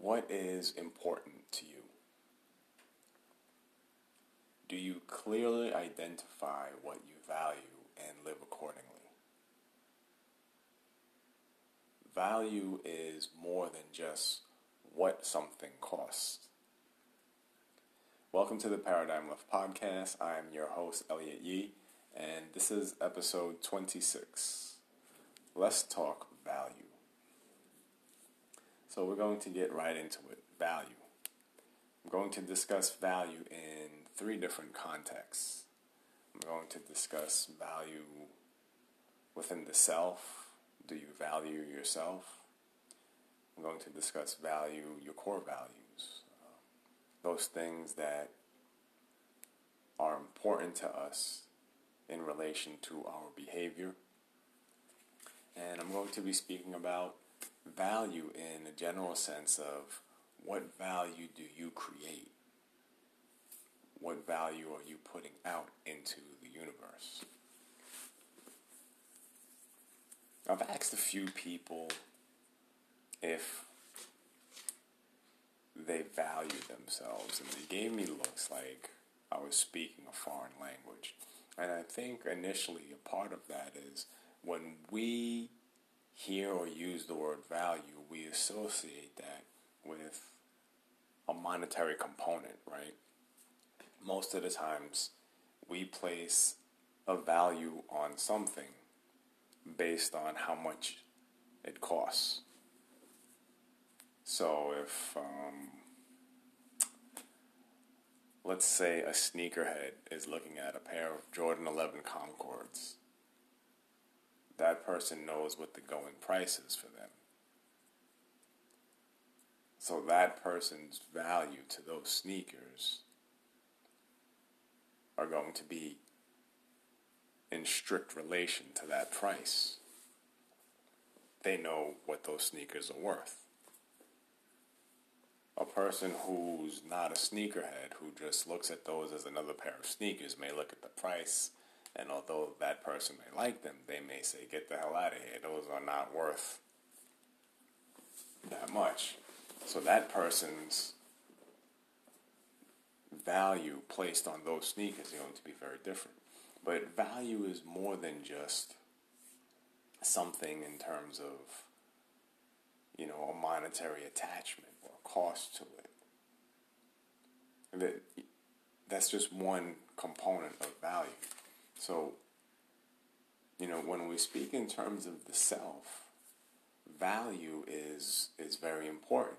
What is important to you? Do you clearly identify what you value and live accordingly? Value is more than just what something costs. Welcome to the Paradigm Left Podcast. I am your host, Elliot Yee, and this is episode 26. Let's talk value. So, we're going to get right into it value. I'm going to discuss value in three different contexts. I'm going to discuss value within the self. Do you value yourself? I'm going to discuss value, your core values, those things that are important to us in relation to our behavior. And I'm going to be speaking about value in a general sense of what value do you create? What value are you putting out into the universe? I've asked a few people if they value themselves, and they gave me looks like I was speaking a foreign language. And I think initially a part of that is when we hear or use the word value, we associate that with a monetary component, right? Most of the times, we place a value on something based on how much it costs. So if, um, let's say a sneakerhead is looking at a pair of Jordan 11 Concords, that person knows what the going price is for them. So that person's value to those sneakers are going to be in strict relation to that price. They know what those sneakers are worth. A person who's not a sneakerhead, who just looks at those as another pair of sneakers, may look at the price, and although that person may like them, they may say, Get the hell out of here. Those are not worth that much. So that person's value placed on those sneakers is going to be very different. But value is more than just something in terms of, you know, a monetary attachment or cost to it. That that's just one component of value. So, you know, when we speak in terms of the self, value is is very important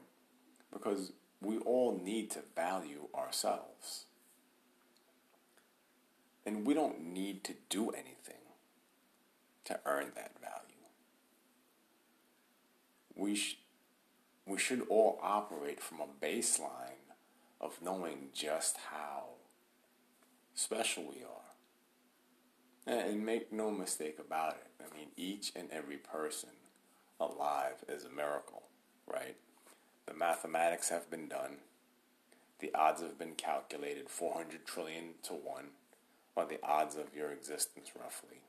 because we all need to value ourselves. And we don't need to do anything to earn that value. We, sh- we should all operate from a baseline of knowing just how special we are. And make no mistake about it. I mean, each and every person alive is a miracle, right? The mathematics have been done. The odds have been calculated 400 trillion to 1, or the odds of your existence roughly.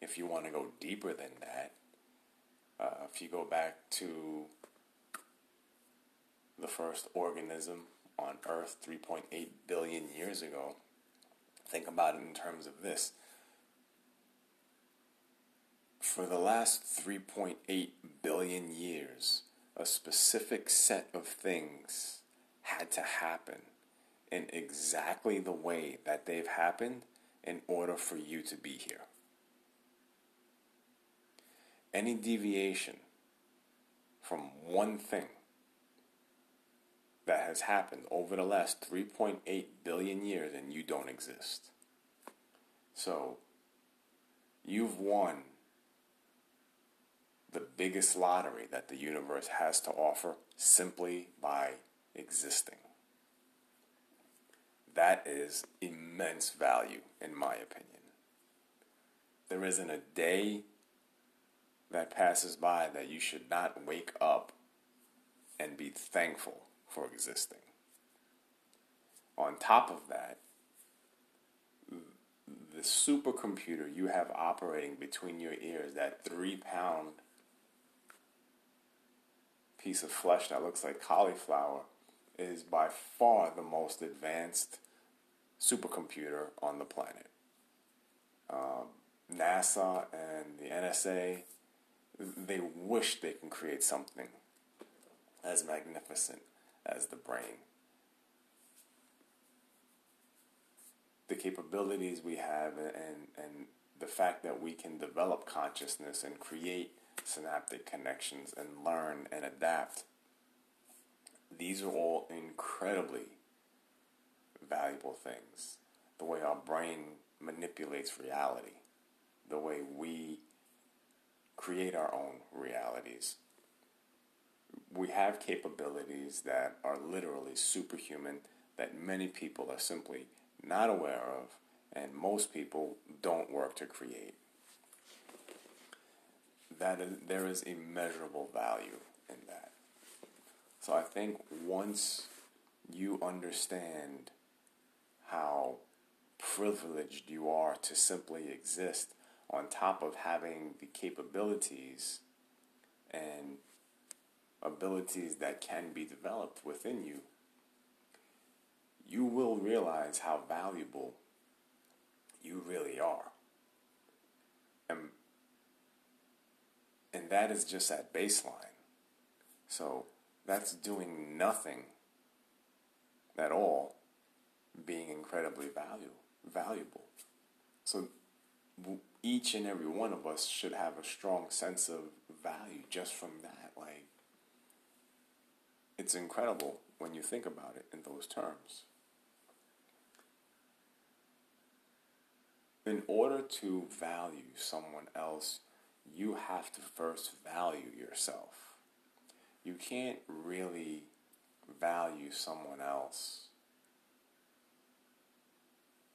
If you want to go deeper than that, uh, if you go back to the first organism on Earth 3.8 billion years ago, think about it in terms of this. For the last 3.8 billion years, a specific set of things had to happen in exactly the way that they've happened in order for you to be here. Any deviation from one thing that has happened over the last 3.8 billion years and you don't exist. So, you've won the biggest lottery that the universe has to offer simply by existing. That is immense value, in my opinion. There isn't a day that passes by that you should not wake up and be thankful for existing. On top of that, the supercomputer you have operating between your ears, that three pound piece of flesh that looks like cauliflower is by far the most advanced supercomputer on the planet. Um, NASA and the NSA, they wish they can create something as magnificent as the brain. The capabilities we have and, and the fact that we can develop consciousness and create synaptic connections and learn and adapt, these are all incredibly valuable things. The way our brain manipulates reality, the way we create our own realities. We have capabilities that are literally superhuman that many people are simply not aware of, and most people don't work to create. That is, there is immeasurable value in that. So I think once you understand how privileged you are to simply exist on top of having the capabilities and abilities that can be developed within you, you will realize how valuable you really are. And, and that is just at baseline. So that's doing nothing at all being incredibly value, valuable. So each and every one of us should have a strong sense of value just from that. Like, it's incredible when you think about it in those terms. In order to value someone else, you have to first value yourself. You can't really value someone else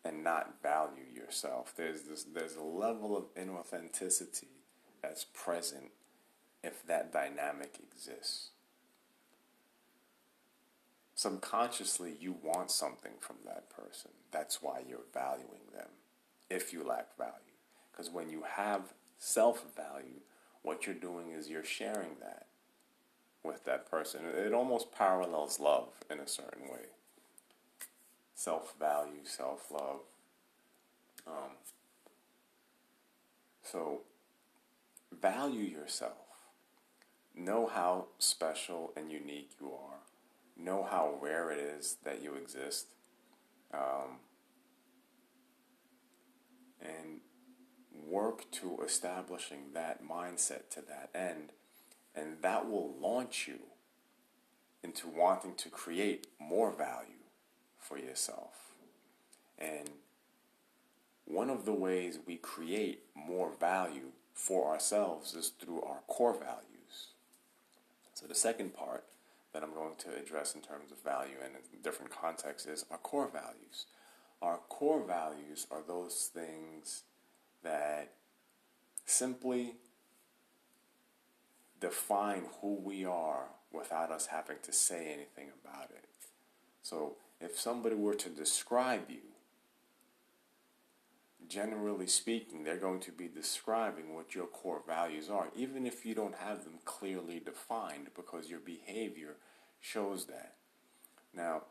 and not value yourself. There's this there's a level of inauthenticity that's present if that dynamic exists. Subconsciously, you want something from that person. That's why you're valuing them if you lack value. Because when you have self value, what you're doing is you're sharing that with that person. It almost parallels love in a certain way self value, self love. Um, so, value yourself. Know how special and unique you are. Know how rare it is that you exist. Um, and work to establishing that mindset to that end. And that will launch you into wanting to create more value for yourself. And one of the ways we create more value for ourselves is through our core values. So, the second part that I'm going to address in terms of value and in different contexts is our core values. Our core values are those things that simply define who we are without us having to say anything about it. So, if somebody were to describe you, generally speaking, they're going to be describing what your core values are, even if you don't have them clearly defined, because your behavior shows that. Now,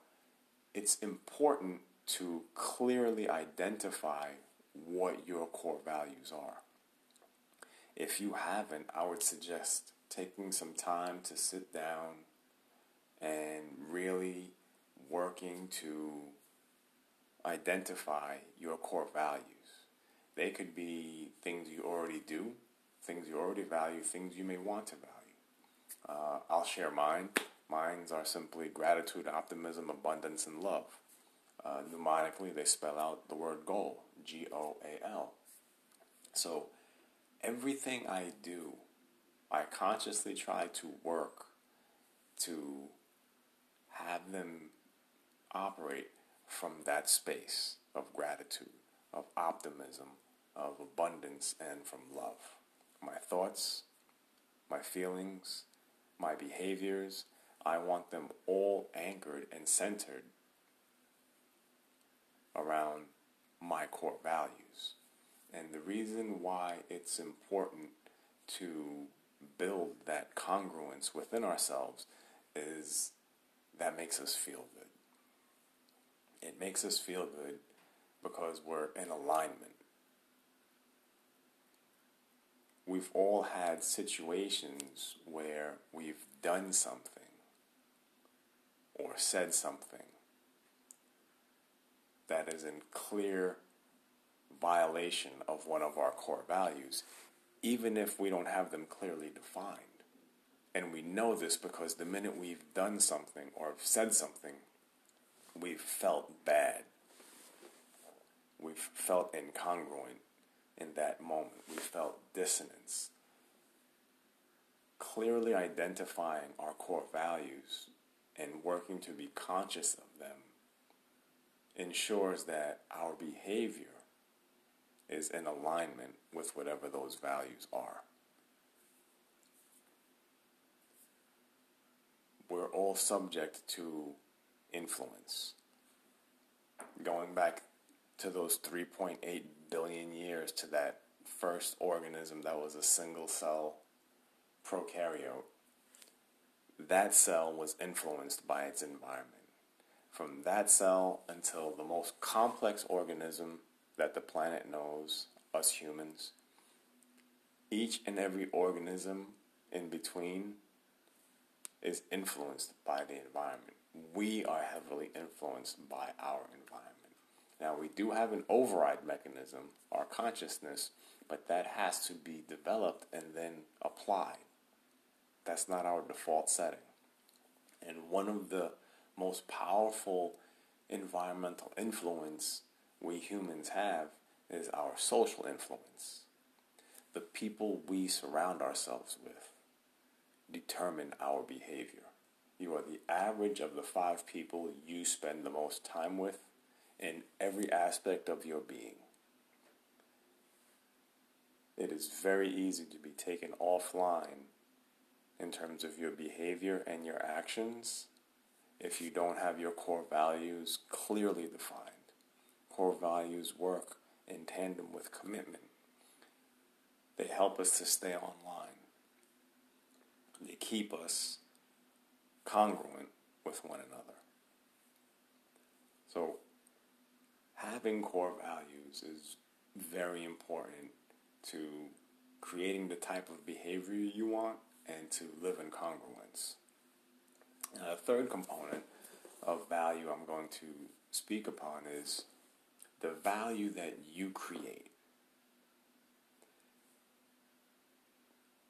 it's important to clearly identify what your core values are. If you haven't, I would suggest taking some time to sit down and really working to identify your core values. They could be things you already do, things you already value, things you may want to value. Uh, I'll share mine. Mines are simply gratitude, optimism, abundance, and love. Uh, mnemonically, they spell out the word goal G O A L. So, everything I do, I consciously try to work to have them operate from that space of gratitude, of optimism, of abundance, and from love. My thoughts, my feelings, my behaviors, I want them all anchored and centered around my core values. And the reason why it's important to build that congruence within ourselves is that makes us feel good. It makes us feel good because we're in alignment. We've all had situations where we've done something or said something that is in clear violation of one of our core values, even if we don't have them clearly defined. And we know this because the minute we've done something or said something, we've felt bad. We've felt incongruent in that moment. We felt dissonance. Clearly identifying our core values and working to be conscious of them ensures that our behavior is in alignment with whatever those values are. We're all subject to influence. Going back to those 3.8 billion years to that first organism that was a single cell prokaryote, that cell was influenced by its environment. From that cell until the most complex organism that the planet knows, us humans, each and every organism in between is influenced by the environment. We are heavily influenced by our environment. Now, we do have an override mechanism, our consciousness, but that has to be developed and then applied. That's not our default setting. And one of the most powerful environmental influence we humans have is our social influence. The people we surround ourselves with determine our behavior. You are the average of the five people you spend the most time with in every aspect of your being. It is very easy to be taken offline in terms of your behavior and your actions if you don't have your core values clearly defined. Core values work in tandem with commitment. They help us to stay online. They keep us congruent with one another. So, having core values is very important to creating the type of behavior you want and to live in congruence. A third component of value I'm going to speak upon is the value that you create.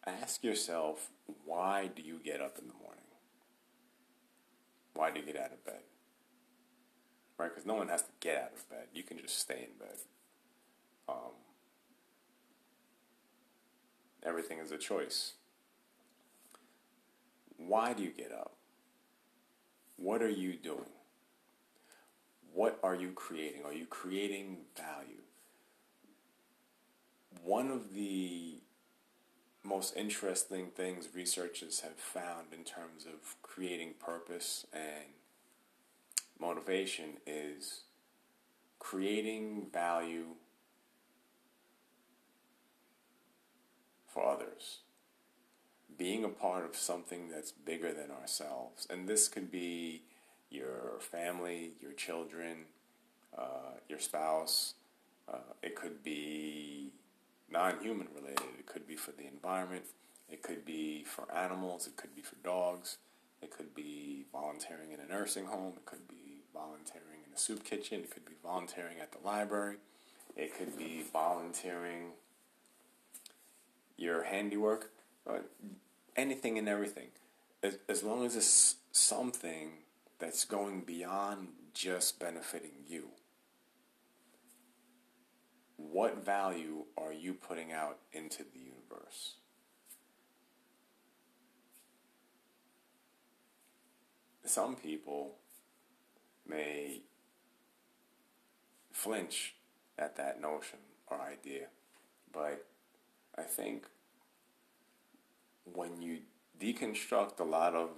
Ask yourself, why do you get up in the morning? Why do you get out of bed? Right? Because no one has to get out of bed. You can just stay in bed. Um, everything is a choice. Why do you get up? What are you doing? what are you creating? Are you creating value? One of the most interesting things researchers have found in terms of creating purpose and motivation is creating value for others. Being a part of something that's bigger than ourselves. And this could be your family, your children, uh, your spouse. Uh, it could be non human related. It could be for the environment. It could be for animals. It could be for dogs. It could be volunteering in a nursing home. It could be volunteering in a soup kitchen. It could be volunteering at the library. It could be volunteering your handiwork. Uh, anything and everything. As, as long as it's something that's going beyond just benefiting you. What value are you putting out into the universe? Some people may flinch at that notion or idea, but I think when you deconstruct a lot of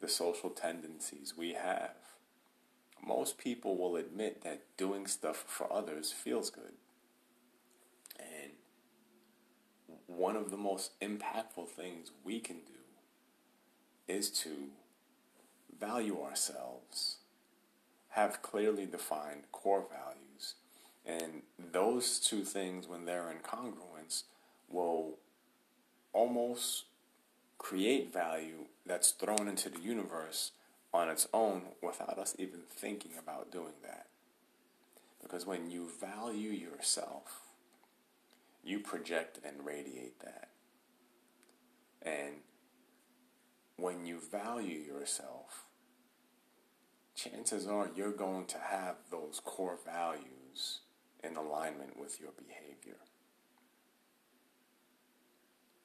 the social tendencies we have. Most people will admit that doing stuff for others feels good. And one of the most impactful things we can do is to value ourselves, have clearly defined core values, and those two things, when they're in congruence, will almost create value that's thrown into the universe on its own without us even thinking about doing that. Because when you value yourself, you project and radiate that. And when you value yourself, chances are you're going to have those core values in alignment with your behavior.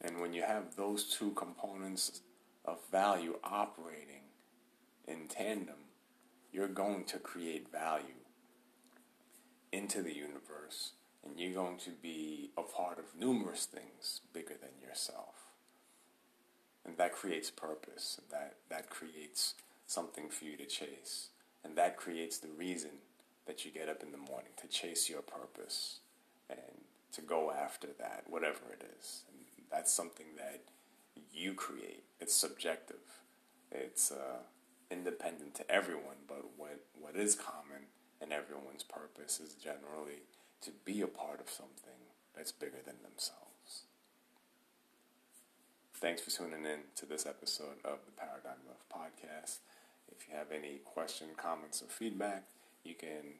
And when you have those two components of value operating in tandem, you're going to create value into the universe and you're going to be a part of numerous things bigger than yourself. And that creates purpose, and that, that creates something for you to chase. And that creates the reason that you get up in the morning to chase your purpose and to go after that, whatever it is. That's something that you create. It's subjective. It's uh, independent to everyone, but what, what is common in everyone's purpose is generally to be a part of something that's bigger than themselves. Thanks for tuning in to this episode of the Paradigm Left Podcast. If you have any question, comments, or feedback, you can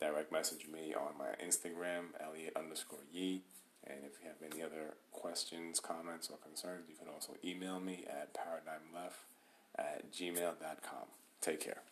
direct message me on my Instagram, Elliot underscore Yee. And if you have any other questions, comments, or concerns, you can also email me at paradigmleft at gmail.com. Take care.